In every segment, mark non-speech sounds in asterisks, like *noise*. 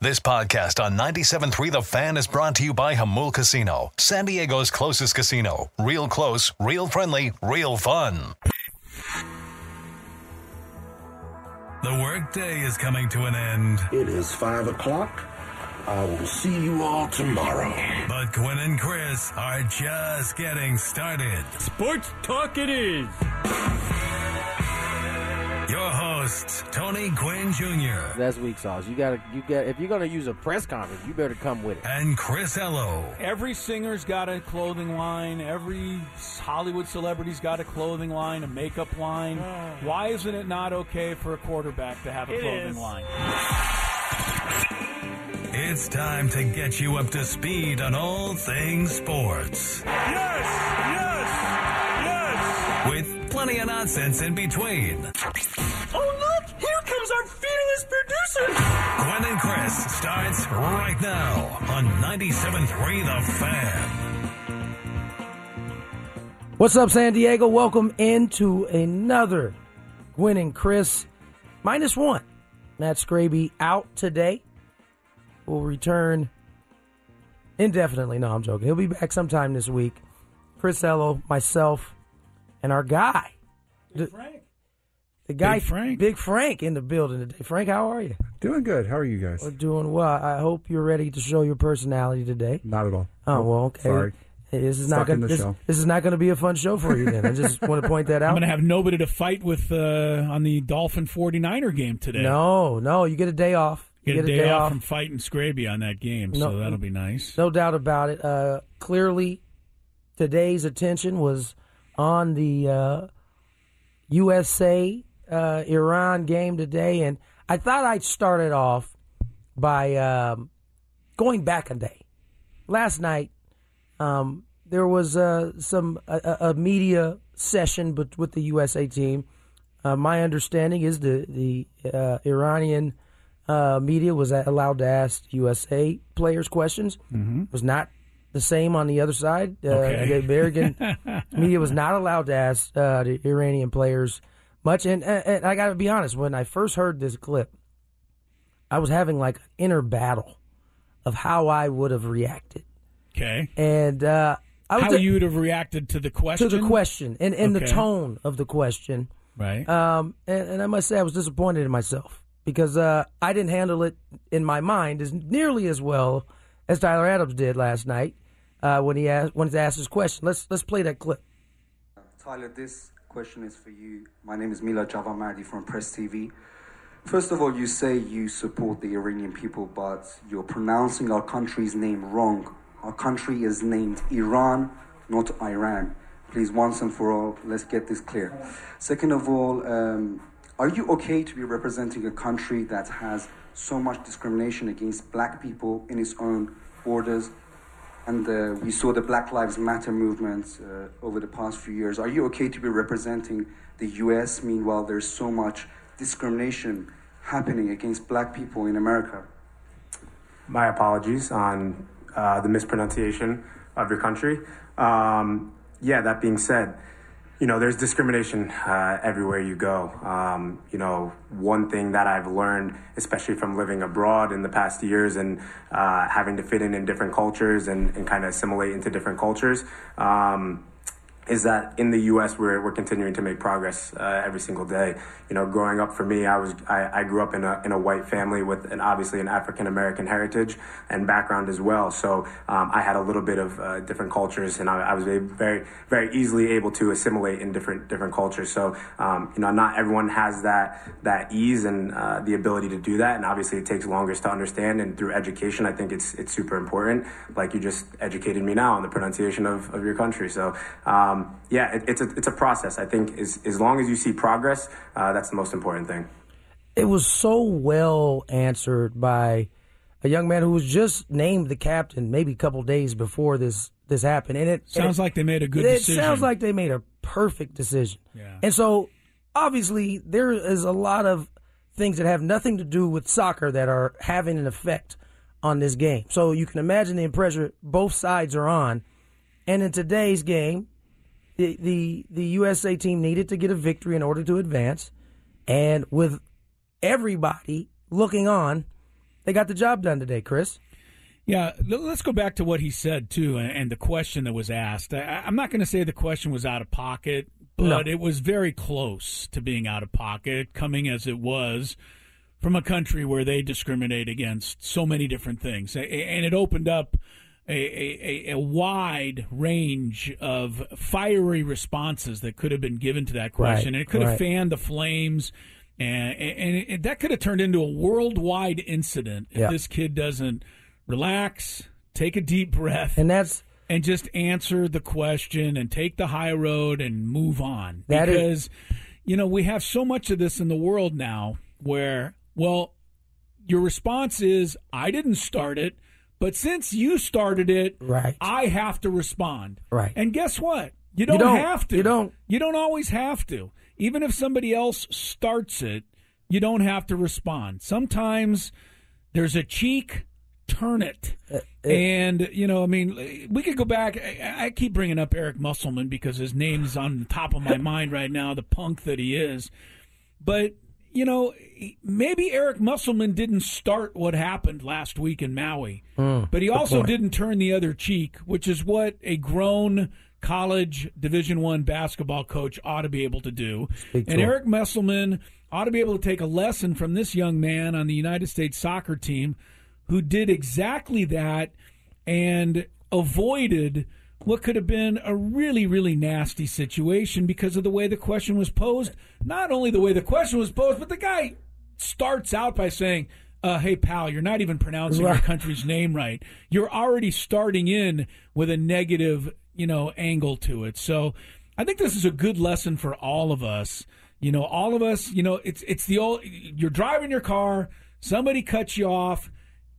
This podcast on 97.3 The Fan is brought to you by Jamul Casino, San Diego's closest casino. Real close, real friendly, real fun. The workday is coming to an end. It is five o'clock. I will see you all tomorrow. But Gwynn and Chris are just getting started. Sports talk it is. Your hosts, Tony Gwynn Jr. That's weak sauce. You gotta, you got. If you're gonna use a press conference, you better come with it. and Chris Ello. Every singer's got a clothing line. Every Hollywood celebrity's got a clothing line, a makeup line. Why isn't it not okay for a quarterback to have a clothing line? It's time to get you up to speed on all things sports. Yes, yes, yes. With plenty of nonsense in between. Gwynn and Chris starts right now on 97.3 The Fan. What's up, San Diego? Welcome into another Gwynn and Chris minus one. Matt Scraby out today. Will return indefinitely. No, I'm joking. He'll be back sometime this week. Chris Ello, myself, and our guy. The, the guy, Big Frank. Big Frank in the building today. Frank, how are you? Doing good. How are you guys? We're doing well. I hope you're ready to show your personality today. Not at all. Oh well, okay. Sorry. This is Stuck not the This, this is not going to be a fun show for you. Then I just want to point that *laughs* out. I'm going to have nobody to fight with uh, on the Dolphin 49er game today. No, no, you get a day off. You Get a day, off from fighting Scraby on that game, No. so that'll be nice. No doubt about it. Uh, clearly, today's attention was on the uh, USA uh, Iran game today, and I thought I'd start it off by um, going back a day. Last night, um, there was uh, some a, a media session but with the USA team. Uh, my understanding is the the uh, Iranian uh, media was allowed to ask USA players questions. Mm-hmm. Was not the same on the other side. Uh, Okay. The American *laughs* media was not allowed to ask uh, the Iranian players much. And, and, and I got to be honest, when I first heard this clip, I was having like an inner battle of how I would have reacted. Okay. And uh, I was How you would have reacted to the question? to the question and, and the tone of the question. Right. Um, and, and I must say, I was disappointed in myself because uh, I didn't handle it in my mind as nearly as well as Tyler Adams did last night uh, when he asked when he asked his question. Let's let's play that clip. Tyler, this question is for you. My name is Mila Javanmardi from Press TV. First of all, you say you support the Iranian people, but you're pronouncing our country's name wrong. Our country is named Iran, not Iran. Please, once and for all, let's get this clear. Second of all, um, are you okay to be representing a country that has so much discrimination against black people in its own borders? And uh, we saw the Black Lives Matter movement uh, over the past few years. Are you okay to be representing the US? Meanwhile, there's so much discrimination happening against black people in America. my apologies on uh, the mispronunciation of your country. Um, yeah, that being said, you know, there's discrimination uh, everywhere you go. Um, you know, one thing that I've learned, especially from living abroad in the past years and uh, having to fit in in different cultures and, and kind of assimilate into different cultures, um, is that in the U.S. we're, we're continuing to make progress uh, every single day. You know, growing up for me, I was I, I grew up in a in a white family with an obviously an African American heritage and background as well. So um, I had a little bit of uh, different cultures, and I, I, was very very easily able to assimilate in different different cultures. So um, you know, not everyone has that that ease and uh, the ability to do that, and obviously it takes longer to understand. And through education, I think it's it's super important. Like you just educated me now on the pronunciation of, of your country. So. Um, um, yeah, it, it's a it's a process. I think as as long as you see progress, uh, that's the most important thing. It was so well answered by a young man who was just named the captain maybe a couple days before this this happened, and it sounds it, like they made a good. Decision. It decision. sounds like they made a perfect decision. Yeah. And so obviously there is a lot of things that have nothing to do with soccer that are having an effect on this game. So you can imagine the pressure both sides are on. And in today's game, the, the the USA team needed to get a victory in order to advance, and with everybody looking on, they got the job done today, Chris. Yeah, let's go back to what he said too, and the question that was asked. I, am not going to say the question was out of pocket, but no. it was very close to being out of pocket, coming as it was from a country where they discriminate against so many different things, and it opened up a, a, a, wide range of fiery responses that could have been given to that question. Right, and it could have right. fanned the flames, and, and, and, that could have turned into a worldwide incident if yeah. this kid doesn't relax, take a deep breath, and that's and just answer the question and take the high road and move on. That because is, you know we have so much of this in the world now, where well, your response is I didn't start it but since you started it, right. I have to respond. Right. And guess what? You don't, you don't have to. You don't. You don't always have to. Even if somebody else starts it, you don't have to respond. Sometimes there's a cheek, turn it. Uh, and, you know, I mean, we could go back. I, I keep bringing up Eric Musselman because his name's on the top of my *laughs* mind right now, the punk that he is. But you know, maybe Eric Musselman didn't start what happened last week in Maui, mm, but he also didn't turn the other cheek, which is what a grown college Division One basketball coach ought to be able to do. Speak and to Eric Musselman ought to be able to take a lesson from this young man on the United States soccer team who did exactly that and avoided what could have been a really, really nasty situation because of the way the question was posed. Not only the way the question was posed, but the guy starts out by saying, uh, hey, pal, you're not even pronouncing right. your country's name right. You're already starting in with a negative, you know, angle to it. So I think this is a good lesson for all of us. You know, all of us, you know, it's it's the old you're driving your car, somebody cuts you off.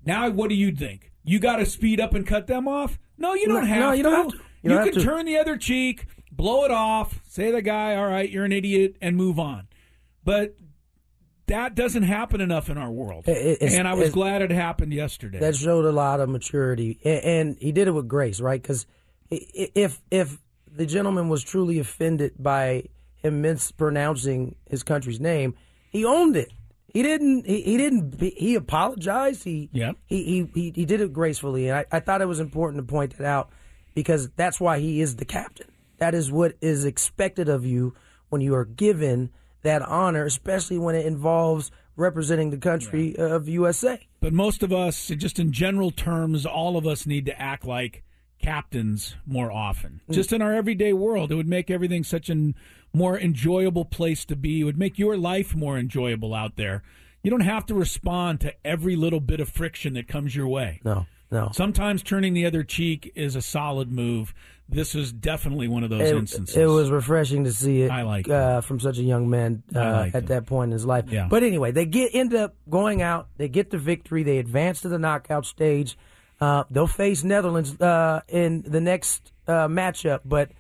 Now what do you think? You got to speed up and cut them off? No, you don't no, have no, to. you don't have to. You, You, don't have can to. turn the other cheek, blow it off, say to the guy, "All right, you're an idiot," and move on. But that doesn't happen enough in our world, it's- and I was glad it happened yesterday. that showed a lot of maturity, and, and he did it with grace, right? Because if if the gentleman was truly offended by him mispronouncing his country's name, he owned it. He didn't. He, he didn't. He apologized. He, Yep. he he he he did it gracefully, and I, I thought it was important to point that out because that's why he is the captain. That is what is expected of you when you are given that honor, especially when it involves representing the country of USA. But most of us, just in general terms, all of us need to act like captains more often. Mm. Just in our everyday world, it would make everything such a more enjoyable place to be. It would make your life more enjoyable out there. You don't have to respond to every little bit of friction that comes your way. No, no. Sometimes turning the other cheek is a solid move. This is definitely one of those it, instances. it was refreshing to see it I like uh, from such a young man uh, at it. that point in his life. Yeah. But anyway, they get end up going out. They get the victory. They advance to the knockout stage. Uh, they'll face Netherlands uh, in the next uh, matchup, but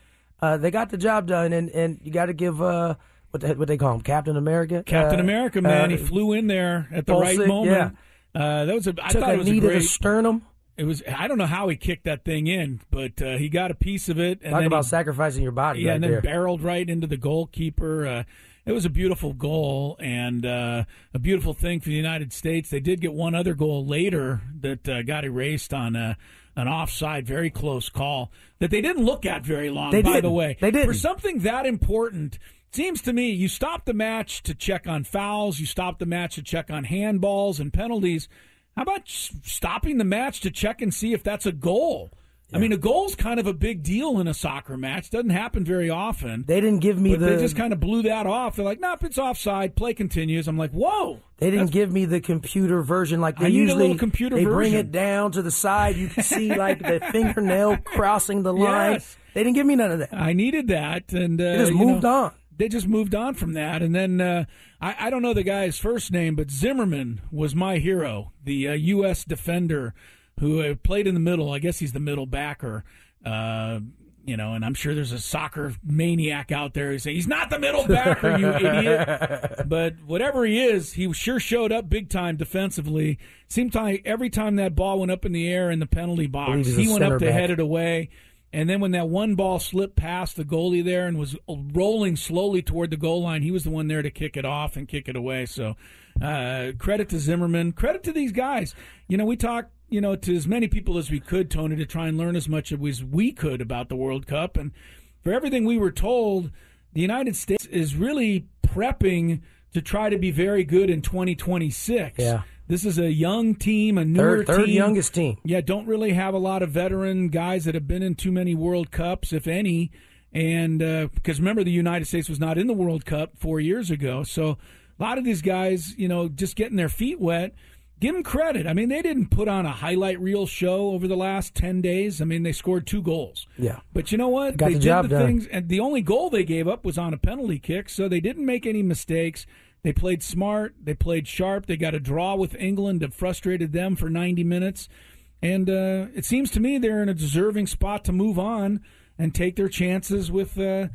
uh, they got the job done. And, and you got to give uh, what the, what they call him, Captain America. Captain Uh, America, man. he flew in there at the right moment. Uh, that was a. I took thought a it was knee a to great. the sternum. It was. I don't know how he kicked that thing in, but uh, he got a piece of it. And Talk about he, sacrificing your body yeah, right and then there. barreled right into the goalkeeper. Uh, it was a beautiful goal and uh, a beautiful thing for the United States. They did get one other goal later that uh, got erased on a an offside, very close call that they didn't look at very long. They by didn't. the way, They didn't. for something that important. Seems to me you stop the match to check on fouls, you stop the match to check on handballs and penalties. How about stopping the match to check and see if that's a goal? I mean, a goal's kind of a big deal in a soccer match. Doesn't happen very often. They didn't give me But the. they just kind of blew that off. They're like, nope, it's offside. Play continues. I'm like, whoa. They didn't give me the computer version like they I usually. computer they bring version. it down to the side. You can see *laughs* like the fingernail crossing the line. Yes. They didn't give me none of that. I needed that, and uh, They just moved know, on. They just moved on from that, and then uh, I, I don't know the guy's first name, but Zimmerman was my hero, the uh, U.S. defender who uh, played in the middle. I guess he's the middle backer. Uh, you know, and I'm sure there's a soccer maniac out there who's saying he's not the middle backer, you *laughs* idiot. But whatever he is, he sure showed up big time defensively. Seemed like every time that ball went up in the air in the penalty box, he went up to back. head it away. And then when that one ball slipped past the goalie there and was rolling slowly toward the goal line, he was the one there to kick it off and kick it away. So uh, credit to Zimmerman. Credit to these guys. You know, we talked, you know, to as many people as we could, Tony, to try and learn as much as we could about the World Cup. And for everything we were told, the United States is really prepping to try to be very good in 2026. Yeah. This is a young team, a newer Third, third team. youngest team. Yeah, don't really have a lot of veteran guys that have been in too many World Cups, if any. And uh, because remember, the United States was not in the World Cup four years ago. So a lot of these guys, you know, just getting their feet wet. Give them credit. I mean, they didn't put on a highlight reel show over the last 10 days. I mean, they scored two goals. Yeah. But you know what? Got they the did the done. things, and the only goal they gave up was on a penalty kick, so they didn't make any mistakes. They played smart. They played sharp. They got a draw with England that frustrated them for 90 minutes. And uh, it seems to me they're in a deserving spot to move on and take their chances with uh,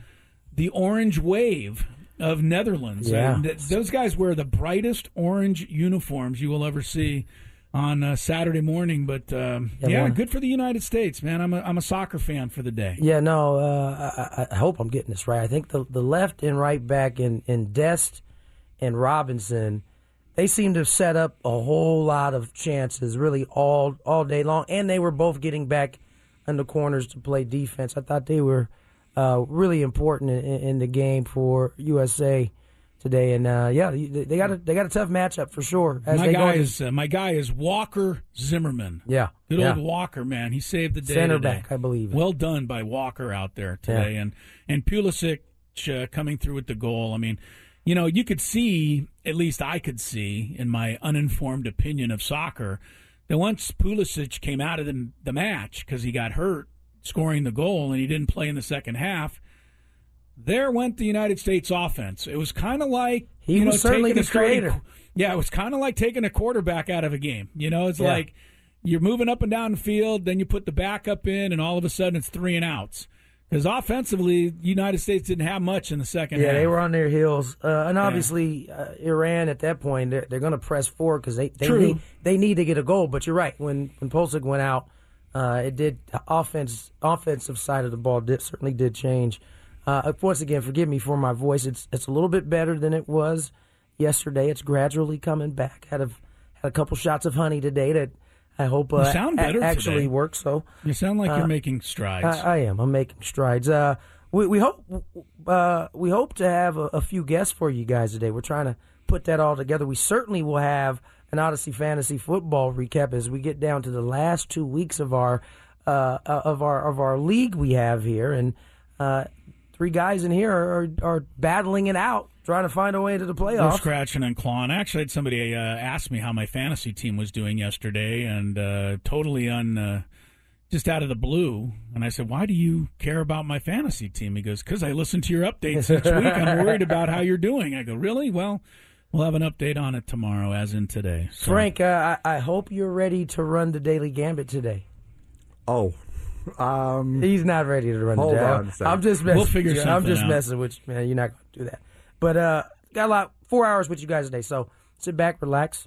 the orange wave of Netherlands. Yeah. And th- those guys wear the brightest orange uniforms you will ever see on uh, Saturday morning. But um, Yeah, yeah, good for the United States, man. I'm a, I'm a soccer fan for the day. Yeah, no, uh, I, I- I hope I'm getting this right. I think the the left and right back in, in Dest and Robinson, they seem to have set up a whole lot of chances really all all day long, and they were both getting back in the corners to play defense. I thought they were uh, really important in, in the game for USA today, and uh, yeah, they got a they got a tough matchup for sure. As my guy is uh, my guy is Walker Zimmerman. yeah, Good yeah. old Walker, man. He saved the day. Center today. back, I believe. Well done by Walker out there today, and and Pulisic uh, coming through with the goal. I mean, you know, you could see, at least I could see, in my uninformed opinion of soccer, that once Pulisic came out of the, the match because he got hurt scoring the goal and he didn't play in the second half. There went the United States offense. It was kind of like He you know, was certainly the a starting- creator. Yeah, it was kind of like taking a quarterback out of a game. You know, it's Yeah. like you're moving up and down the field, then you put the backup in, and all of a sudden it's three and outs. Because offensively, the United States didn't have much in the second Yeah, half. they were on their heels, uh, and obviously uh, Iran at that point they're, they're going to press forward because they they True. need they need to get a goal. But you're right when when Pulisic went out, uh, it did offense offensive side of the ball did certainly did change. Uh, once again, forgive me for my voice. It's it's a little bit better than it was yesterday. It's gradually coming back. Had a had a couple shots of honey today that I hope uh, sound a- better actually today. works. So You sound like Uh, you're making strides. I, I am. I'm making strides. We, we hope uh, we hope to have a, a few guests for you guys today. We're trying to put that all together. We certainly will have an Audacy Fantasy Football recap as we get down to the last two weeks of our uh, uh, of our of our league we have here, and uh, three guys in here are, are battling it out, trying to find a way into the We're playoffs. scratching and clawing. Actually, I had somebody uh, ask me how my fantasy team was doing yesterday, and uh, totally un, uh, just out of the blue. And I said, "Why do you care about my fantasy team?" He goes, "Because I listen to your updates each week. I'm worried *laughs* about how you're doing." I go, "Really? Well, we'll have an update on it tomorrow, as in today." So- Frank, uh, I, I hope you're ready to run the Daily Gambit today. Oh, um, He's not ready to run Hold the on day. a second. I'm just messing. We'll figure with you. I'm just out. messing with you, man. You're not going to do that. But uh, got a lot, four hours with you guys today. So sit back, relax,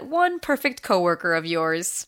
one perfect coworker of yours.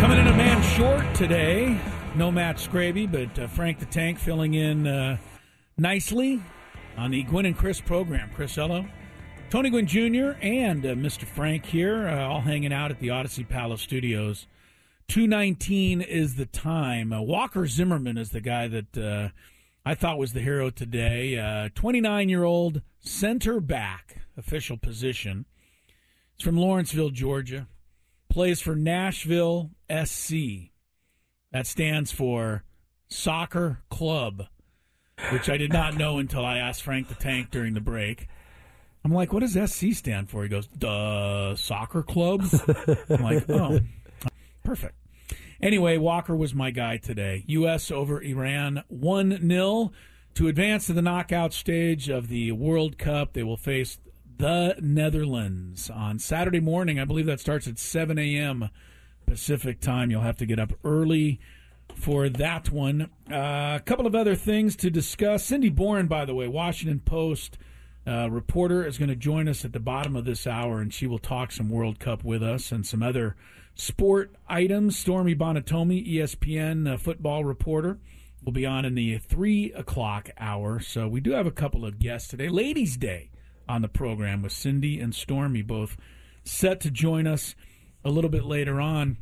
Coming in a man short today. No Matt Scraby, but uh, Frank the Tank filling in uh, nicely on the Gwynn and Chris program. Chris Ello, Tony Gwynn Jr., and uh, Mr. Frank here, uh, all hanging out at the Audacy Palace Studios. 219 is the time. Uh, Walker Zimmerman is the guy that uh, I thought was the hero today. Uh, 29 year old center back, official position. It's from Lawrenceville, Georgia. Plays for Nashville SC. That stands for Soccer Club, which I did not know until I asked Frank the Tank during the break. I'm like, what does SC stand for? He goes, the Soccer Club. I'm like, oh, perfect. Anyway, Walker was my guy today. U.S. over Iran 1 0 to advance to the knockout stage of the World Cup. They will face the Netherlands on Saturday morning. I believe that starts at 7 a.m. Pacific time. You'll have to get up early for that one. Uh, a couple of other things to discuss. Cindy Boren, by the way, Washington Post uh, reporter, is going to join us at the bottom of this hour, and she will talk some World Cup with us and some other sport items. Stormy Buonantony, ESPN uh, football reporter, will be on in the three o'clock hour. So we do have a couple of guests today. Ladies' Day on the program with Cindy and Stormy, both set to join us a little bit later on.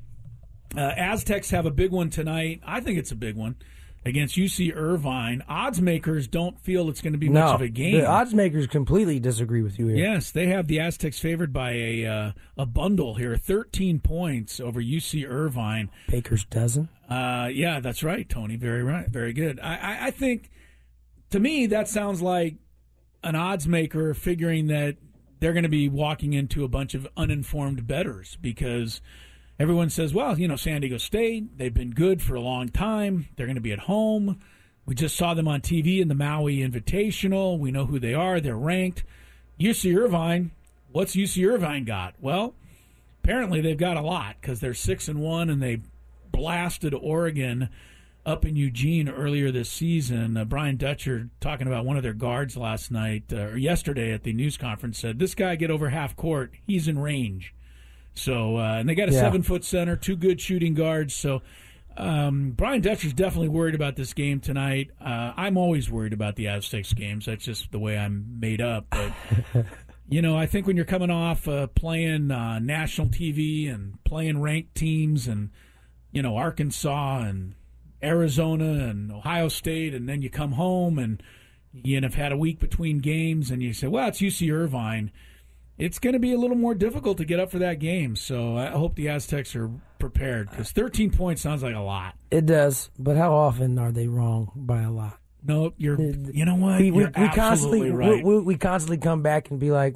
Uh, Aztecs have a big one tonight. I think it's a big one against UC Irvine. Odds makers don't feel it's going to be no, much of a game. The odds makers completely disagree with you here. Yes, they have the Aztecs favored by a uh, a bundle here, 13 points over UC Irvine. Baker's dozen. Uh, yeah, that's right, Tony. Very right, very good. I, I, I think, to me, that sounds like an odds maker figuring that they're going to be walking into a bunch of uninformed betters because everyone says, well, you know, San Diego State, they've been good for a long time. They're going to be at home. We just saw them on TV in the Maui Invitational. We know who they are. They're ranked. UC Irvine, what's UC Irvine got? Well, apparently they've got a lot because they're six and one and they blasted Oregon up in Eugene earlier this season. Uh, Brian Dutcher talking about one of their guards last night uh, or yesterday at the news conference said this guy get over half court, he's in range. So uh, and they got a Yeah. seven foot center, two good shooting guards. So um, Brian Dutcher's definitely worried about this game tonight. Uh, I'm always worried about the Aztecs games. That's just the way I'm made up. But *laughs* you know, I think when you're coming off uh, playing uh, national TV and playing ranked teams and you know Arkansas and Arizona and Ohio State, and then you come home and you have had a week between games, and you say, "Well, it's UC Irvine." It's going to be a little more difficult to get up for that game. So I hope the Aztecs are prepared because 13 points sounds like a lot. It does, but how often are they wrong by a lot? No, you're. You know what? We, we, constantly right. we, we constantly come back and be like,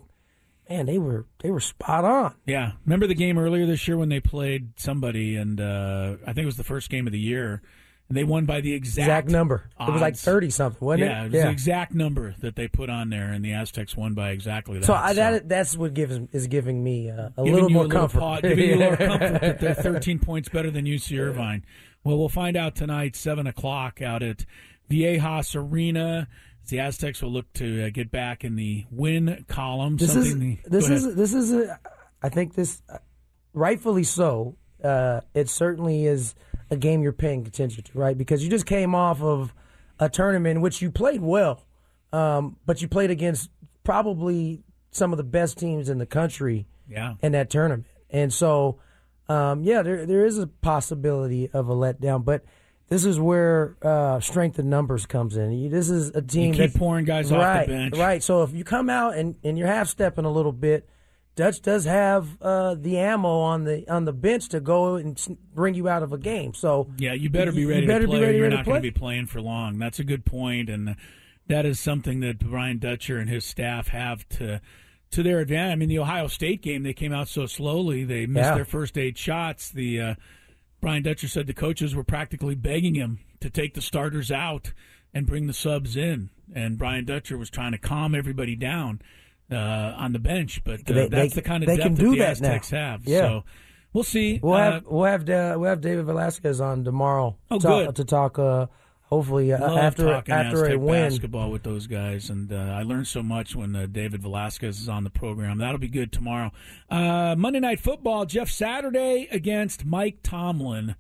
man, they were they were spot on. Yeah, remember the game earlier this year when they played somebody, and uh, I think it was the first game of the year, And they won by the exact, exact number. It was like thirty something, wasn't yeah, it? it was the exact number that they put on there, and the Aztecs won by exactly that. So, I, that that's what gives is giving me uh, a Giving little more a little comfort. paw- giving you a little *laughs* comfort that they're 13 points better than UC Irvine. Well, we'll find out tonight, 7 o'clock, out at Viejas Arena. The Aztecs will look to uh, get back in the win column. This is something this is this is a, I think this uh, rightfully so. Uh, it certainly is a game you're paying attention to, right? Because you just came off of a tournament in which you played well, um, but you played against probably some of the best teams in the country Yeah. in that tournament, and so um, yeah, there there is a possibility of a letdown, but. This is where uh, strength in numbers comes in. You- This is a team keep that- pouring guys off the right, bench. Right. So if you come out and, and you're half stepping a little bit, Dutch does have uh, the ammo on the on the bench to go and bring you out of a game. So Yeah, you better be you ready better to play. be or ready you're to not going to be playing for long. That's a good point, and that is something that Brian Dutcher and his staff have to to their advantage. I mean, the Ohio State game they came out so slowly; they missed Yeah. their first eight shots. The uh, Brian Dutcher said the coaches were practically begging him to take the starters out and bring the subs in, and Brian Dutcher was trying to calm everybody down uh, on the bench. But uh, They- that's they- the kind of they depth can that do the that now. Aztecs have. Yeah. So we'll see. we'll Uh, have we'll have uh, we'll have David Velasquez on tomorrow. Oh, to talk, good. to talk. Uh, hopefully uh, after after Aztec a win. basketball with those guys, and uh, I learned so much when uh, David Velasquez is on the program. That'll be good tomorrow. Uh, Monday Night Football: Jeff Saturday against Mike Tomlin,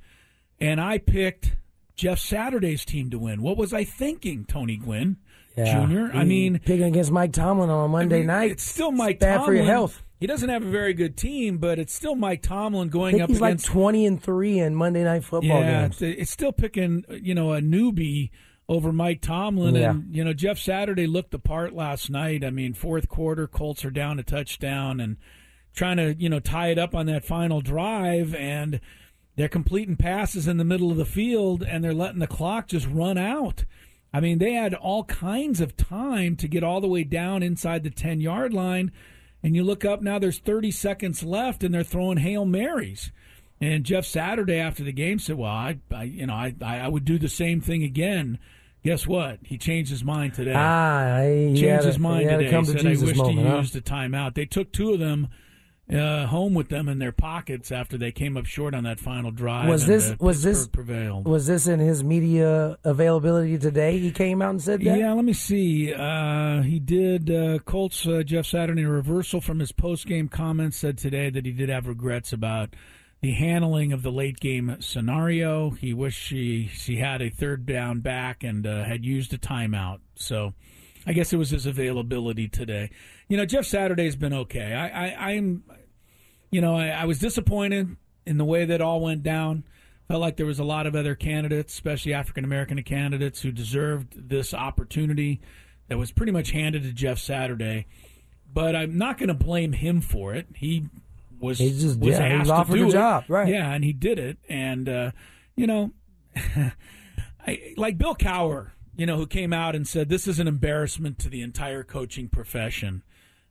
and I picked Jeff Saturday's team to win. What was I thinking, Tony Gwynn Yeah. Jr.? I mean, picking against Mike Tomlin on a Monday night. it's still Mike Tomlin. bad Tomlin. for your health. He doesn't have a very good team, but it's still Mike Tomlin I going up he's like against twenty and three in Monday night football yeah, games. It's, it's still picking, you know, a newbie over Mike Tomlin. Yeah. And, you know, Jeff Saturday looked the part last night. I mean, fourth quarter, Colts are down a touchdown and trying to, you know, tie it up on that final drive. And they're completing passes in the middle of the field and they're letting the clock just run out. I mean, they had all kinds of time to get all the way down inside the 10 yard line. And you look up now, there's 30 seconds left, and they're throwing Hail Marys. And Jeff Saturday after the game said, "Well, I, I you know, I, I I would do the same thing again." Guess what? He changed his mind today. Ah, he changed had his mind he today. to said, Jesus "I wish moment, he used a timeout." They took two of them uh, home with them in their pockets after they came up short on that final drive. Was this was this prevailed? was this in his media availability today? He came out and said that. Yeah, let me see. Uh, he did. Uh, Colts uh, Jeff Saturday, reversal from his post game comments, said today that he did have regrets about the handling of the late game scenario. He wished he he had a third down back and uh, had used a timeout. So. I guess it was his availability today. You know, Jeff Saturday's been okay. I, I, I'm, you know, I, I was disappointed in the way that all went down. Felt like there was a lot of other candidates, especially African American candidates, who deserved this opportunity that was pretty much handed to Jeff Saturday. But I'm not going to blame him for it. He was He just- was yeah, he was asked offered to do a it. job, right. Yeah, and he did it. And uh, you know, *laughs* I, like Bill Cowher, you know, who came out and said this is an embarrassment to the entire coaching profession.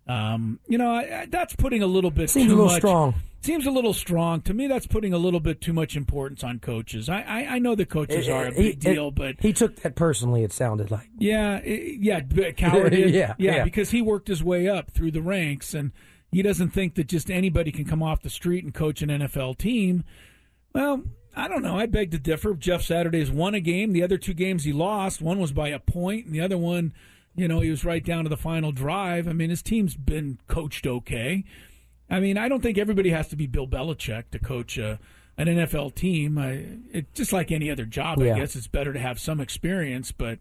Um, you know, I, I, that's putting a little bit Seems too a little much- strong. Seems a little strong to me. That's putting a little bit too much importance on coaches. I I, I know the coaches It- are a eh, big it- deal, but he took that personally. It sounded like. yeah, yeah, Coward. *laughs* Yeah, yeah, yeah. because he worked his way up through the ranks, and he doesn't think that just anybody can come off the street and coach an NFL team. Well, I don't know. I beg to differ. Jeff Saturday's won a game. The other two games he lost. One was by a point, and the other one, you know, he was right down to the final drive. I mean, his team's been coached okay. I mean, I don't think everybody has to be Bill Belichick to coach a, an NFL team. I, it, just like any other job, Yeah. I guess it's better to have some experience. But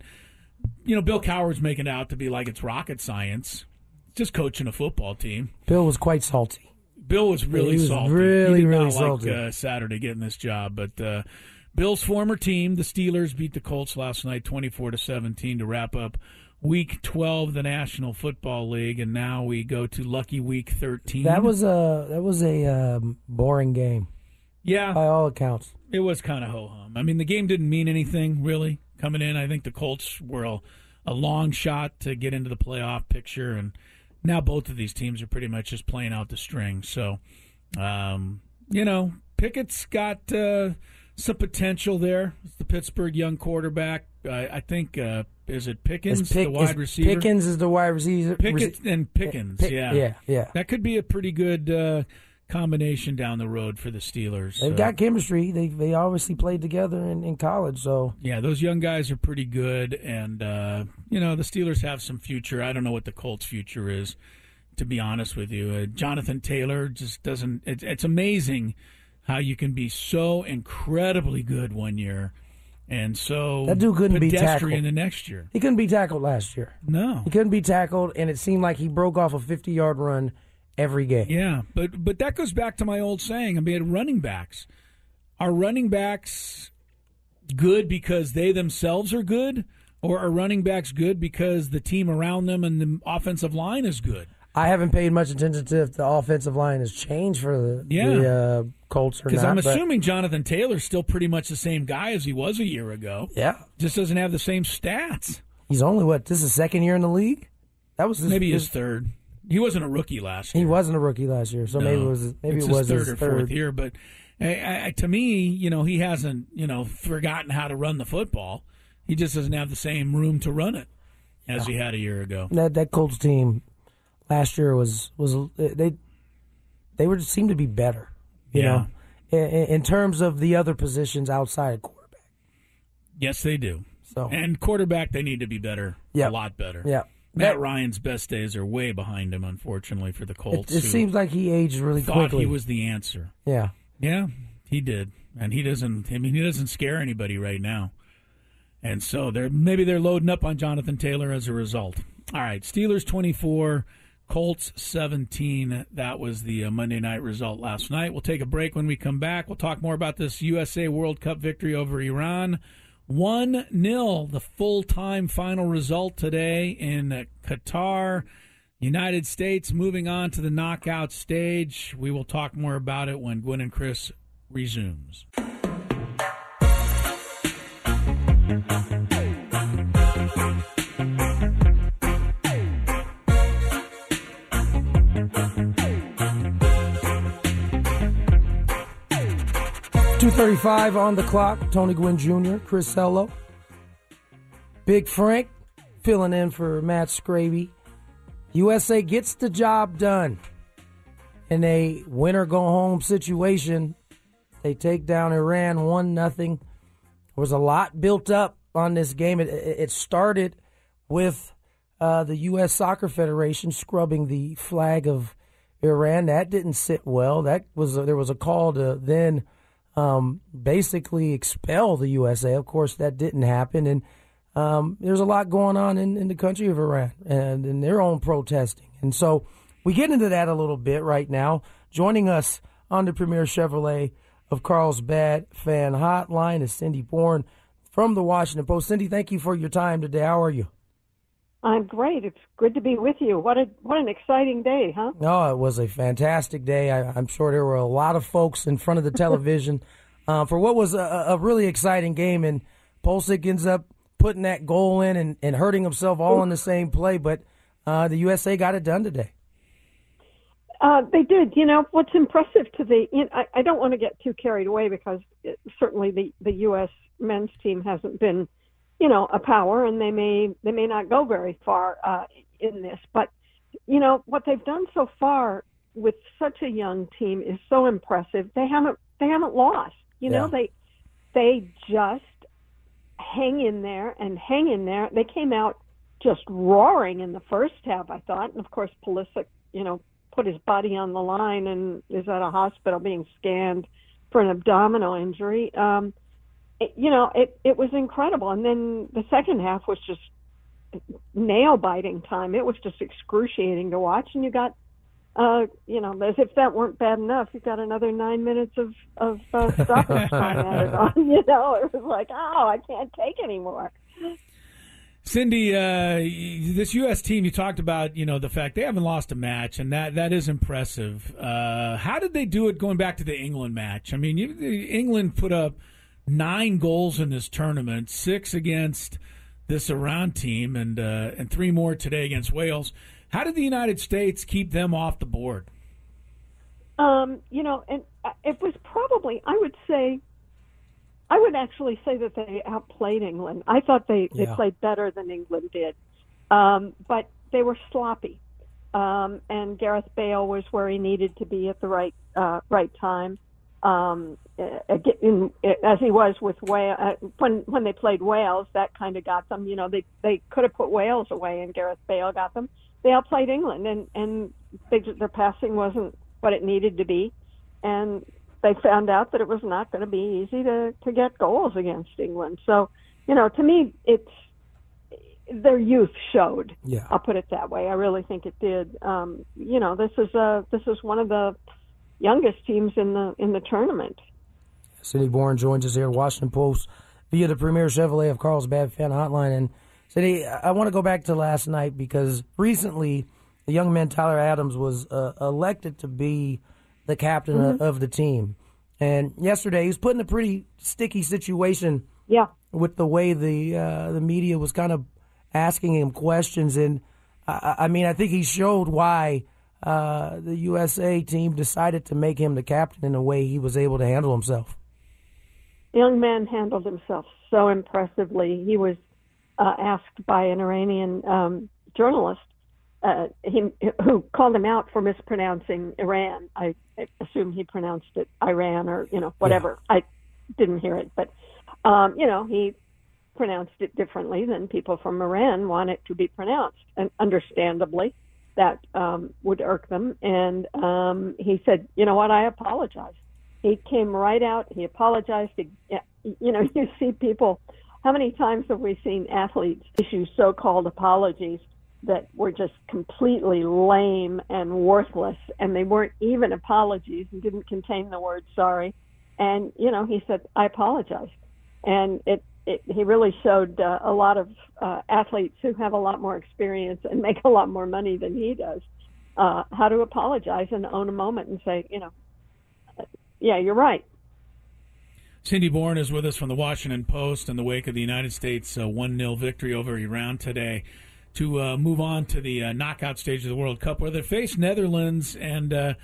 you know, Bill Coward's making it out to be like it's rocket science. Just coaching a football team. Bill was quite salty. Bill was really He was salty. really, really not salty. like uh, Saturday getting this job, but uh, Bill's former team, the Steelers, beat the Colts last night, twenty-four to seventeen, to wrap up Week twelve, of the National Football League, and now we go to lucky Week thirteen. That was a that was a um, boring game. Yeah, by all accounts. It was kind of ho hum. I mean, the game didn't mean anything really coming in. I think the Colts were a, a long shot to get into the playoff picture, and now both of these teams are pretty much just playing out the string. So, um, you know, Pickett's got uh, some potential there. It's the Pittsburgh young quarterback. I, I think uh, is it Pickens, Is Pick- the wide is receiver. Pickens is the wide receiver. Pickens and Pickens. Pick- yeah, yeah, yeah. That could be a pretty good uh, combination down the road for the Steelers. They've Uh, got chemistry. They they obviously played together in, in college. So Yeah, those young guys are pretty good, and uh, you know the Steelers have some future. I don't know what the Colts' future is, to be honest with you. Uh, Jonathan Taylor just doesn't. It's, it's amazing how you can be so incredibly good one year, and so that dude couldn't be tackled the next year. He couldn't be tackled last year. No, he couldn't be tackled, and it seemed like he broke off a fifty yard run every game. Yeah, but but that goes back to my old saying. I mean, running backs are running backs good because they themselves are good, or are running backs good because the team around them and the offensive line is good? I haven't paid much attention to if the offensive line has changed for the, Yeah. the uh, Colts or not. Because I'm assuming Jonathan Taylor's still pretty much the same guy as he was a year ago. Yeah. just doesn't have the same stats. he's only what this is his second year in the league. That was his, Maybe his his third. He wasn't a rookie last year. He wasn't a rookie last year, so maybe it was maybe It's it was his his third third or fourth year. But I, I, to me, you know, he hasn't you know forgotten how to run the football. He just doesn't have the same room to run it as he had a year ago. That that Colts team last year was was they they were seemed to be better. You Yeah. know, in, in terms of the other positions outside of quarterback. Yes, they do. So And quarterback, they need to be better. Yeah. a lot better. Yeah. Matt That- Ryan's best days are way behind him, unfortunately, for the Colts. it who seems like he aged really thought quickly. he was the answer. yeah. Yeah, he did, and he doesn't. I mean, he doesn't scare anybody right now, and so they're maybe they're loading up on Jonathan Taylor as a result. All right, Steelers twenty four, Colts seventeen. That was the uh, Monday night result last night. We'll take a break when we come back. We'll talk more about this USA World Cup victory over Iran. One 0 the full time final result today in uh, Qatar. United States moving on to the knockout stage. We will talk more about it when Gwynn and Chris resumes. Two thirty five on the clock. Tony Gwynn Jr., Chris Ello, Big Frank filling in for Matt Scraby. USA gets the job done in a win or go home situation. They take down Iran one nothing. There was a lot built up on this game. It, it started with uh, the U.S. Soccer Federation scrubbing the flag of Iran. That didn't sit well. That was there was a call to then um, basically expel the USA. Of course, that didn't happen, and um, there's a lot going on in, in the country of Iran and in their own protesting. And so we get into that a little bit right now. Joining us on the Premier Chevrolet of Carlsbad fan hotline is Cindy Boren from the Washington Post. Cindy, thank you for your time today. How are you? I'm great. It's good to be with you. What a what an exciting day, huh? No, it was a fantastic day. I, I'm sure there were a lot of folks in front of the television *laughs* uh, for what was a, a really exciting game. And Pulisic ends up putting that goal in and, and hurting himself all in the same play. But uh, the USA got it done today. Uh, they did. You know what's impressive to the. You know, I, I don't want to get too carried away because it, certainly the the U.S. men's team hasn't been, you know, a power, and they may they may not go very far uh, in this. But you know what they've done so far with such a young team is so impressive. They haven't they haven't lost. You know they they just hang in there and hang in there. They came out just roaring in the first half, I thought, and of course Pulisic, you know, put his body on the line and is at a hospital being scanned for an abdominal injury. Um, it, you know, it it was incredible, and then the second half was just nail biting time. It was just excruciating to watch, and you got. Uh, you know, as if that weren't bad enough, you got another nine minutes of of uh, stoppage time added on. You know, it was like, oh, I can't take anymore. Cindy, uh, this U.S. team you talked about, you know, the fact they haven't lost a match, and that that is impressive. Uh, how did they do it going back to the England match? I mean, you, England put up nine goals in this tournament, six against this Iran team, and uh, and three more today against Wales. How did the United States keep them off the board? Um, you know, and uh, it was probably, I would say, I would actually say that they outplayed England. I thought they they played better than England did, um, but they were sloppy. Um, and Gareth Bale was where he needed to be at the right uh, right time. Um, uh, aga- in, as he was with Wales uh, when when they played Wales, that kind of got them. You know, they they could have put Wales away, and Gareth Bale got them. They outplayed England, and and they, their passing wasn't what it needed to be, and they found out that it was not going to be easy to to get goals against England. So, you know, to me, it's their youth showed. Yeah. I'll put it that way. I really think it did. Um, you know, this is a this is one of the youngest teams in the in the tournament. Cindy Boren joins us here, Washington Post, via the Premier Chevrolet of Carlsbad fan hotline. And Cindy, I want to go back to last night because recently the young man Tyler Adams was uh, elected to be the captain Mhm. of, of the team. And yesterday he was put in a pretty sticky situation. Yeah. With the way the uh, the media was kind of asking him questions, and I, I mean, I think he showed why uh, the USA team decided to make him the captain in a way he was able to handle himself. The young man handled himself so impressively. He was uh, asked by an Iranian um, journalist uh, he, who called him out for mispronouncing Iran. I, I assume he pronounced it Iran or you know whatever. I didn't hear it, but um, you know he pronounced it differently than people from Iran want it to be pronounced, and understandably that um, would irk them. And um, he said, you know what, I apologize. He came right out. He apologized. He, you know, *laughs* you see people. How many times have we seen athletes issue so-called apologies that were just completely lame and worthless, and they weren't even apologies and didn't contain the word sorry. And you know, he said, "I apologize," and it. It, he really showed uh, a lot of uh, athletes who have a lot more experience and make a lot more money than he does uh, how to apologize and own a moment and say, you know, yeah, you're right. Cindy Boren is with us from the Washington Post in the wake of the United States uh, 1 0 victory over Iran today. To uh, move on to the uh, knockout stage of the World Cup, where they face Netherlands. And uh,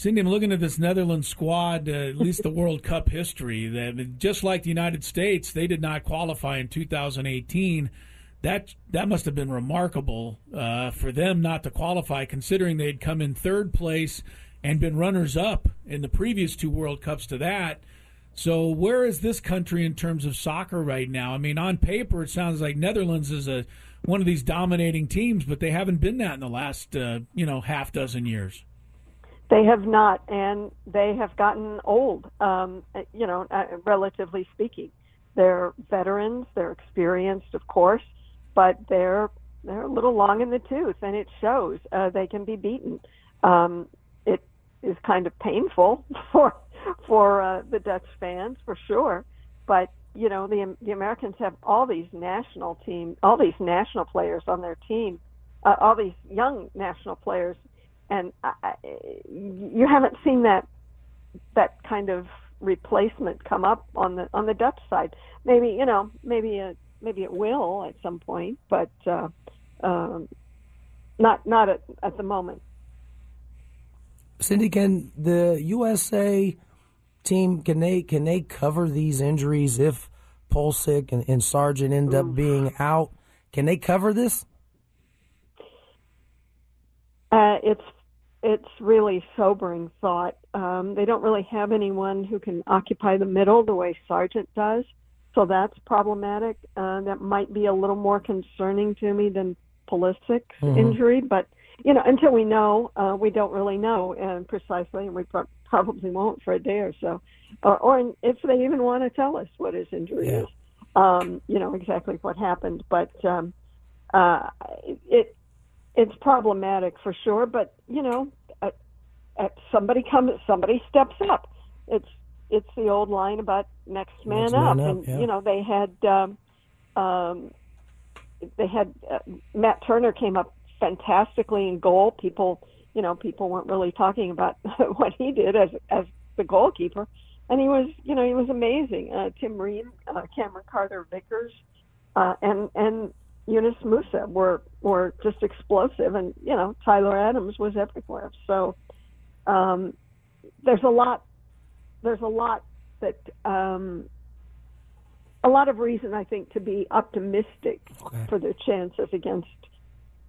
Cindy, I'm looking at this Netherlands squad, uh, at least the World Cup history, that just like the United States, they did not qualify in 2018. That that must have been remarkable uh, for them not to qualify, considering they'd come in third place and been runners up in the previous two World Cups to that. So where is this country in terms of soccer right now? I mean, on paper, it sounds like Netherlands is a one of these dominating teams, but they haven't been that in the last uh, you know half dozen years. They have not, and they have gotten old. Um, you know, uh, relatively speaking, they're veterans. They're experienced, of course, but they're they're a little long in the tooth, and it shows. Uh, they can be beaten. Um, it is kind of painful *laughs* for for uh, the Dutch fans, for sure. But you know, the the Americans have all these national team, all these national players on their team, uh, all these young national players and I, you haven't seen that that kind of replacement come up on the on the Dutch side. Maybe you know, maybe it maybe it will at some point, but uh, um, not not at at the moment. Cindy, can the USA team can they can they cover these injuries if Pulisic and, and Sargent end up being out? Can they cover this? Uh, it's it's really sobering thought. Um, they don't really have anyone who can occupy the middle the way Sargent does, so that's problematic. Uh, that might be a little more concerning to me than Pulisic's Mhm. injury, but you know, until we know, uh, we don't really know uh, precisely, and we pro- probably won't for a day or so, or, or if they even want to tell us what his injury is. Um, you know exactly what happened, but um, uh, it it's problematic for sure. But you know, uh, uh, somebody comes, somebody steps up. It's it's the old line about next man Next up, man up, and yeah. you know they had um, um, they had uh, Matt Turner came up fantastically in goal. People, you know, people weren't really talking about *laughs* what he did as as the goalkeeper, and he was, you know, he was amazing. Uh, Tim Ream, uh, Cameron Carter Vickers, uh, and and Yunus Musah were were just explosive, and you know, Tyler Adams was everywhere. So um, there's a lot there's a lot that um, a lot of reason, I think, to be optimistic Okay. for their chances against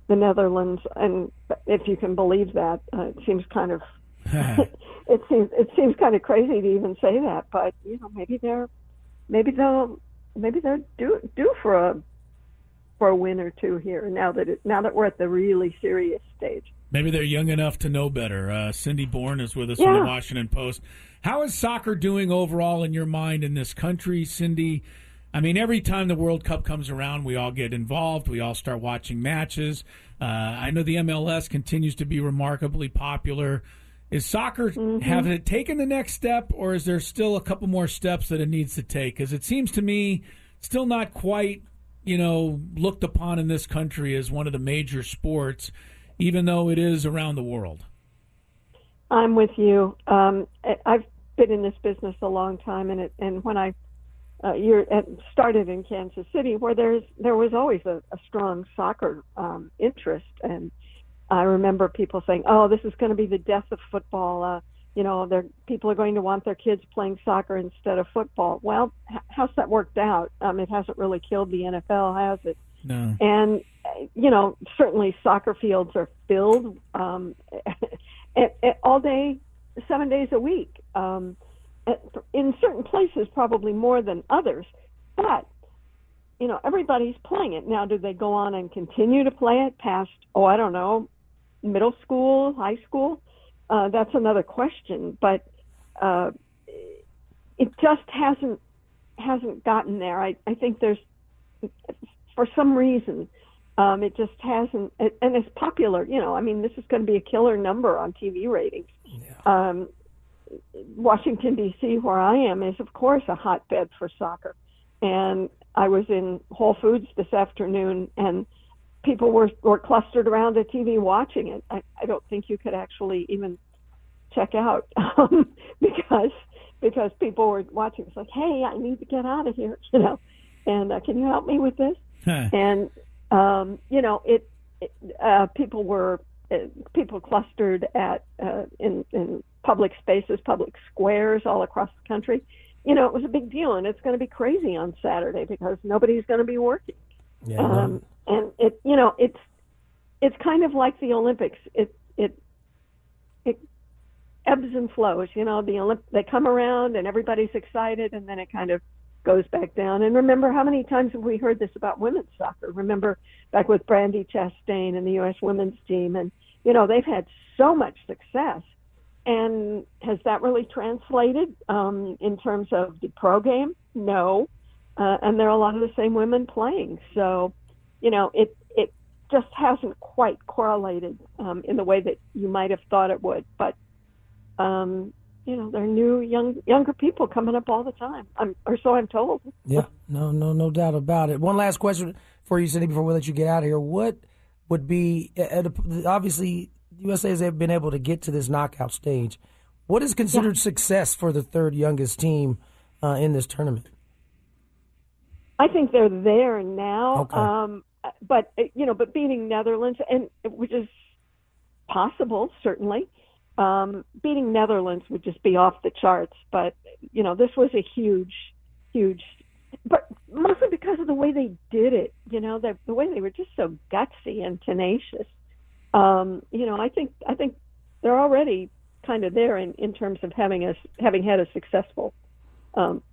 the Netherlands. And if you can believe that, uh, it seems kind of *laughs* it seems it seems kind of crazy to even say that, but you know maybe they're maybe they'll maybe they're due due for a for a win or two here now that it, now that we're at the really serious stage. Maybe they're young enough to know better. Uh, Cindy Boren is with us from the Washington Post. How is soccer doing overall in your mind in this country, Cindy? I mean, every time the World Cup comes around, we all get involved. We all start watching matches. Uh, I know the MLS continues to be remarkably popular. Is soccer have it taken the next step, or is there still a couple more steps that it needs to take? Because it seems to me still not quite, you know, looked upon in this country as one of the major sports, even though it is around the world. I'm with you. Um, I've been in this business a long time, and it, and when I uh, at, started in Kansas City, where there's there was always a, a strong soccer um, interest, and I remember people saying, "Oh, this is going to be the death of football." Uh, you know, they're, people are going to want their kids playing soccer instead of football. Well, how's that worked out? Um, it hasn't really killed the NFL, has it? No. And you know, certainly soccer fields are filled um, *laughs* at, at all day, seven days a week. Um, at, in certain places, probably more than others, but you know, everybody's playing it now. Do they go on and continue to play it past? Oh, I don't know, middle school, high school. Uh, that's another question, but uh, it just hasn't hasn't gotten there. I, I think there's for some reason um, it just hasn't and it's popular you know i mean this is going to be a killer number on tv ratings. Um, washington d.c where i am is of course a hotbed for soccer. And i was in whole foods this afternoon and people were, were clustered around a tv watching it I, I don't think you could actually even check out *laughs* um, because because people were watching it's like hey i need to get out of here *laughs* you know and uh, can you help me with this and um, you know it, it uh, people were uh, people clustered at uh, in in public spaces, public squares all across the country. You know, it was a big deal, and it's going to be crazy on Saturday because nobody's going to be working. Yeah, um, and it, you know, it's it's kind of like the Olympics. It it it ebbs and flows. You know, the Olymp- they come around and everybody's excited, and then it kind of goes back down. And remember, how many times have we heard this about women's soccer? Remember back with Brandi Chastain and the U.S. women's team, and you know they've had so much success. And has that really translated um, in terms of the pro game? No. Uh, and there are a lot of the same women playing. So, you know, it it just hasn't quite correlated um, in the way that you might have thought it would. But um, you know, there are new young younger people coming up all the time. I'm, or so I'm told. Yeah, no, no, no doubt about it. One last question for you, Cindy, before we let you get out of here. What would be a, obviously USA has been able to get to this knockout stage. What is considered success for the third youngest team uh, in this tournament? I think they're there now. Okay. Um, but uh, you know, but beating Netherlands and which is possible, certainly. Um, beating Netherlands would just be off the charts. But you know, this was a huge, huge. But mostly because of the way they did it. You know, the, the way they were just so gutsy and tenacious. Um, you know, I think I think they're already kind of there in, in terms of having a having had a successful um,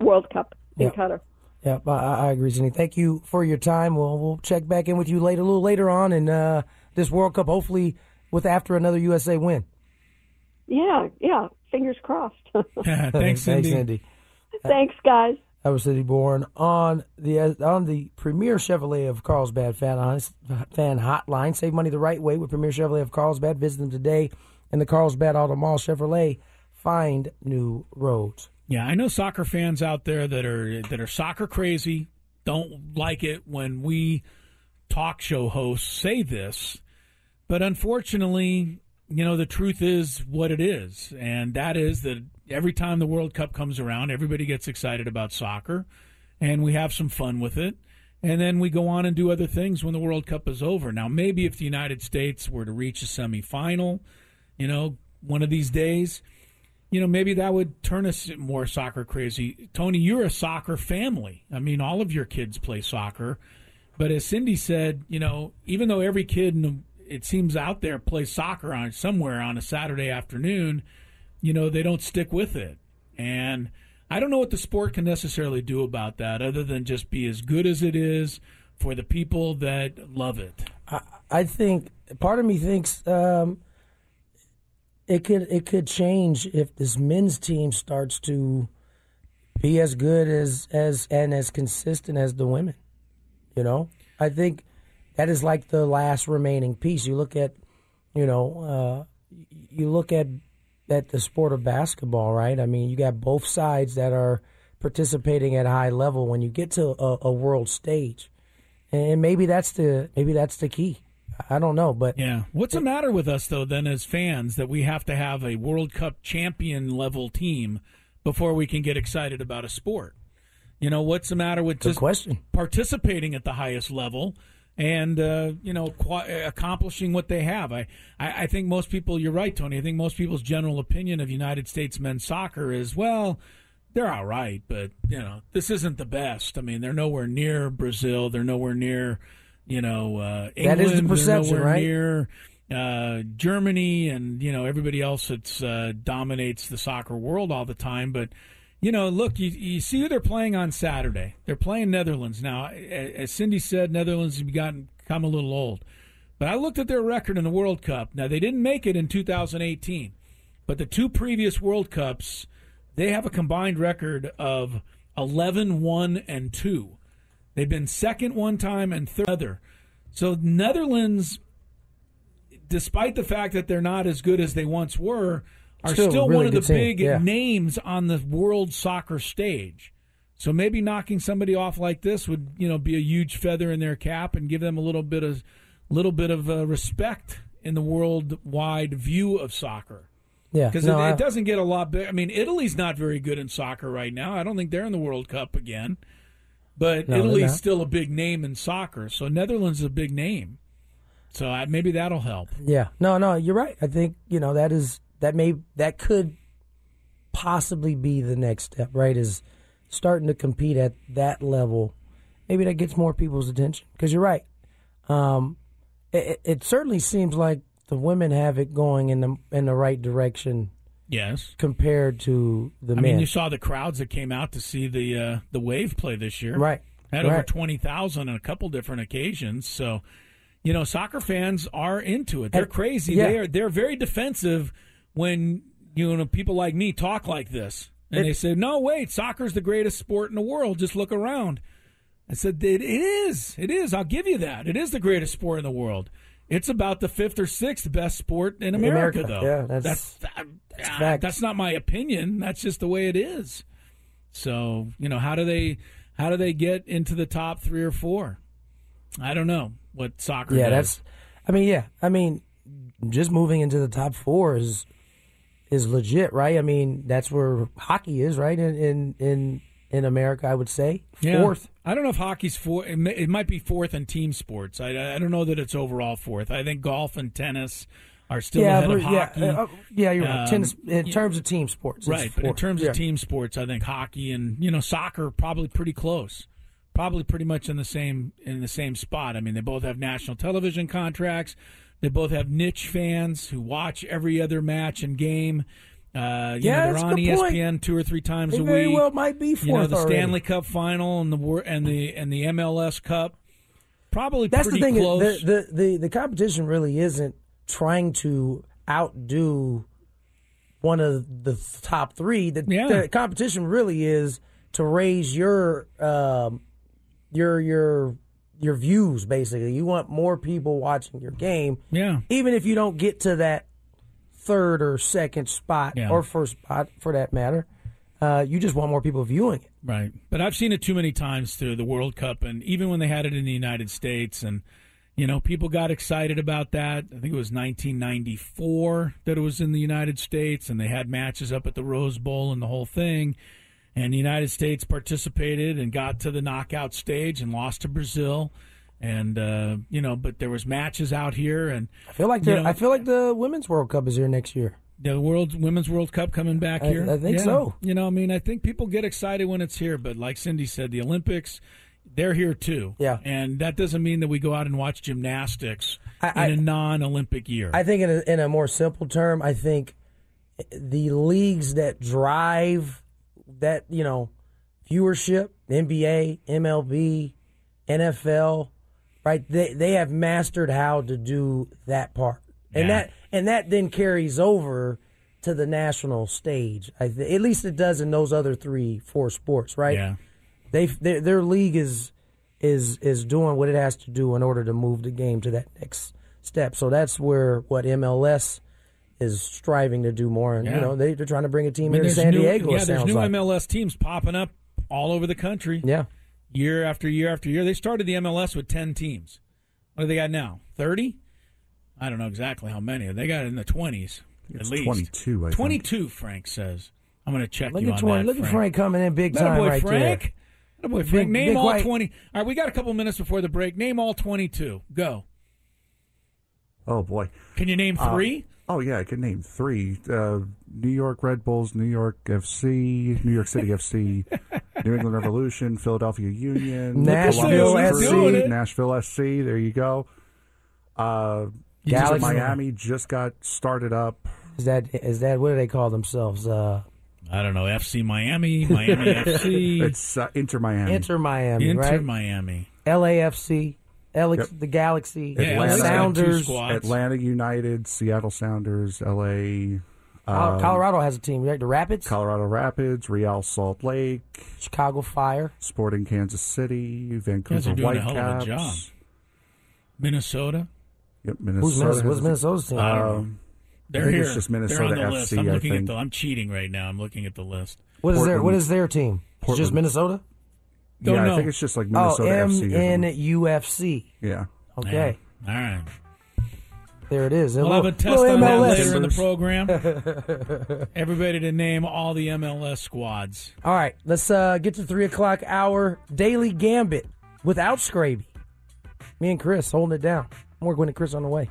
World Cup in Yeah. Qatar. Yeah, I, I agree, Cindy. Thank you for your time. We'll we'll check back in with you later, a little later on in uh, this World Cup. Hopefully, with after another USA win. Yeah, yeah. Fingers crossed. *laughs* *laughs* Thanks, Cindy. Cindy. Thanks, guys. That was Cindy Boren on the on the Premier Chevrolet of Carlsbad fan fan hotline. Save money the right way with Premier Chevrolet of Carlsbad. Visit them today in the Carlsbad Auto Mall. Chevrolet, find new roads. Yeah, I know soccer fans out there that are that are soccer crazy, don't like it when we talk show hosts say this, but unfortunately, you know, the truth is what it is, and that is that every time the World Cup comes around, everybody gets excited about soccer, and we have some fun with it. And then we go on and do other things when the World Cup is over. Now, maybe if the United States were to reach a semifinal, you know, one of these days, you know, maybe that would turn us more soccer crazy. Tony, you're a soccer family. I mean, all of your kids play soccer. But as Cindy said, you know, even though every kid in it seems out there plays soccer on somewhere on a Saturday afternoon, you know, they don't stick with it. And I don't know what the sport can necessarily do about that other than just be as good as it is for the people that love it. I, I think part of me thinks um, it could it could change if this men's team starts to be as good as as and as consistent as the women. You know, I think that is like the last remaining piece. You look at, you know, uh, you look at at the sport of basketball, right? I mean, you got both sides that are participating at a high level when you get to a, a world stage, and maybe that's the maybe that's the key. I don't know, but yeah. What's the matter with us though? Then as fans, that we have to have a World Cup champion level team before we can get excited about a sport. You know, what's the matter with just question. participating at the highest level and uh, you know qu- accomplishing what they have? I, I I think most people. You're right, Tony. I think most people's general opinion of United States men's soccer is well. They're all right, but you know this isn't the best. I mean, they're nowhere near Brazil. They're nowhere near, you know, uh, England. That is the perception, right? Near uh, Germany and you know everybody else that uh, dominates the soccer world all the time. But you know, look, you, you see who they're playing on Saturday. They're playing Netherlands now. As Cindy said, Netherlands have gotten come a little old. But I looked at their record in the World Cup. Now they didn't make it in 2018, but the two previous World Cups, they have a combined record of 11 1 and 2. They've been second one time and third other. So Netherlands despite the fact that they're not as good as they once were, are Still still, really one of the team, big yeah. names on the world soccer stage. So maybe knocking somebody off like this would, you know, be a huge feather in their cap and give them a little bit of, little bit of uh, respect in the worldwide view of soccer. Yeah, because no, it, it doesn't get a lot. Big. I mean, Italy's not very good in soccer right now. I don't think they're in the World Cup again. But No, Italy's still a big name in soccer. So Netherlands is a big name. So I, maybe that'll help. Yeah. No, no, you're right. I think, you know, that is that may that could possibly be the next step, right? Is starting to compete at that level. Maybe that gets more people's attention because you're right. Um, it, it- it certainly seems like the women have it going in the in the right direction Yes. compared to the I men. mean, you saw the crowds that came out to see the uh, the Wave play this year. Right. Had over Right. twenty thousand on a couple different occasions. So, you know, soccer fans are into it. They're And- crazy. yeah. They are they're very defensive when you know people like me talk like this, and It- they say, "No, wait, soccer's the greatest sport in the world. Just look around." I said, "It, it is. It is. I'll give you that. It is the greatest sport in the world." It's about the fifth or sixth best sport in America, America, though. yeah, that's- that's that's ah, fact. that's not my opinion. That's just the way it is. So you know, how do they how do they get into the top three or four? I don't know what soccer. yeah, does. that's. I mean, yeah. I mean, just moving into the top four is is legit, right? I mean, that's where hockey is, right? In in in, in America, I would say Yeah. fourth. I don't know if hockey's four. It, may, it might be fourth in team sports. I, I don't know that it's overall fourth. I think golf and tennis are still yeah, ahead of but- yeah, hockey. uh, uh, yeah, you're right. Um, Tennis in yeah. terms of team sports, right? But in terms Yeah. of team sports, I think hockey and you know soccer probably pretty close. Probably pretty much in the same in the same spot. I mean, they both have national television contracts. They both have niche fans who watch every other match and game. Uh, you Yeah, know, they're on E good point. ESPN two or three times They a very week. well might be You know, the already. Stanley Cup final and the and the and the MLS Cup. Probably That's the thing. close. The, the the the competition really isn't trying to outdo one of the top three. The, Yeah. the competition really is to raise your um, your your your views. Basically, you want more people watching your game. Yeah. even if you don't get to that third or second spot Yeah. or first spot for that matter, uh, you just want more people viewing it. Right. But I've seen it too many times through the World Cup and even when they had it in the United States and you know, people got excited about that. I think it was 1994 that it was in the United States and they had matches up at the Rose Bowl and the whole thing. And the United States participated and got to the knockout stage and lost to Brazil. And uh, you know, but there was matches out here and I feel like you the know, I feel like the women's World Cup is here next year. The world women's World Cup coming back I- here. I think Yeah. so. You know, I mean, I think people get excited when it's here, but like Cindy said, the Olympics, they're here too. Yeah. and that doesn't mean that we go out and watch gymnastics I- in a non-Olympic year. I think in a, in a more simple term, I think the leagues that drive that you know viewership, NBA, MLB, NFL, right? They they have mastered how to do that part, and Yeah. that and that then carries over to the national stage. I th- at least it does in those other three, four sports, right? Yeah. They their, their league is is is doing what it has to do in order to move the game to that next step. So that's where what MLS is striving to do more. And Yeah. you know they, they're trying to bring a team I mean, here to San new- Diego. Yeah, there's new like. MLS teams popping up all over the country. Yeah. Year after year after year. They started the MLS with ten teams. What do they got now? Thirty? I don't know exactly how many. They got in the twenties at least. 22, I think. Twenty-two. Frank says. I'm going to check Look you at on Twenty. that. Look at Frank. Frank coming in big That time boy right Frank. That boy Big- Frank. Name big all white- twenty. All right, we got a couple minutes before the break. Name all twenty-two. Go. Oh boy. Can you name Uh, three? oh yeah, I can name three. Uh, New York Red Bulls, New York FC, New York City FC, *laughs* New England Revolution, Philadelphia Union, *laughs* Nashville SC. Nashville SC. There you go. Uh, Galaxy. Miami just got started up. Is that is that what do they call themselves? Uh, I don't know. FC Miami, Miami *laughs* FC, It's uh, Inter Miami. Inter Miami, Inter right? Miami. LAFC, Alex, Yep. the Galaxy, Yeah, Atlanta. Atlanta's got two Sounders. Atlanta United, Seattle Sounders, LA, Col- um, Colorado has a team, right? The Rapids, Colorado Rapids, Real Salt Lake, Chicago Fire. Sporting Kansas City, Vancouver are doing a Whitecaps. hell of a job. Minnesota. Yep, Who's Minnesota. Minnesota? What's Minnesota's team? I don't know. Um, They're I think here. it's just They're on the FC. list. I'm looking at the. I'm cheating right now. I'm looking at the list. what is their What Portland. is their team? It's just Minnesota. Don't yeah, know. I think it's just like Oh, Minnesota M FC. or N something. U F C. Yeah. Okay, All right. There it is. We'll have a test on that later in the program. *laughs* Everybody to name all the MLS squads. All right, let's uh, get to three o'clock hour daily gambit without Scraby. Me and Chris holding it down. More Gwynn and Chris on the way.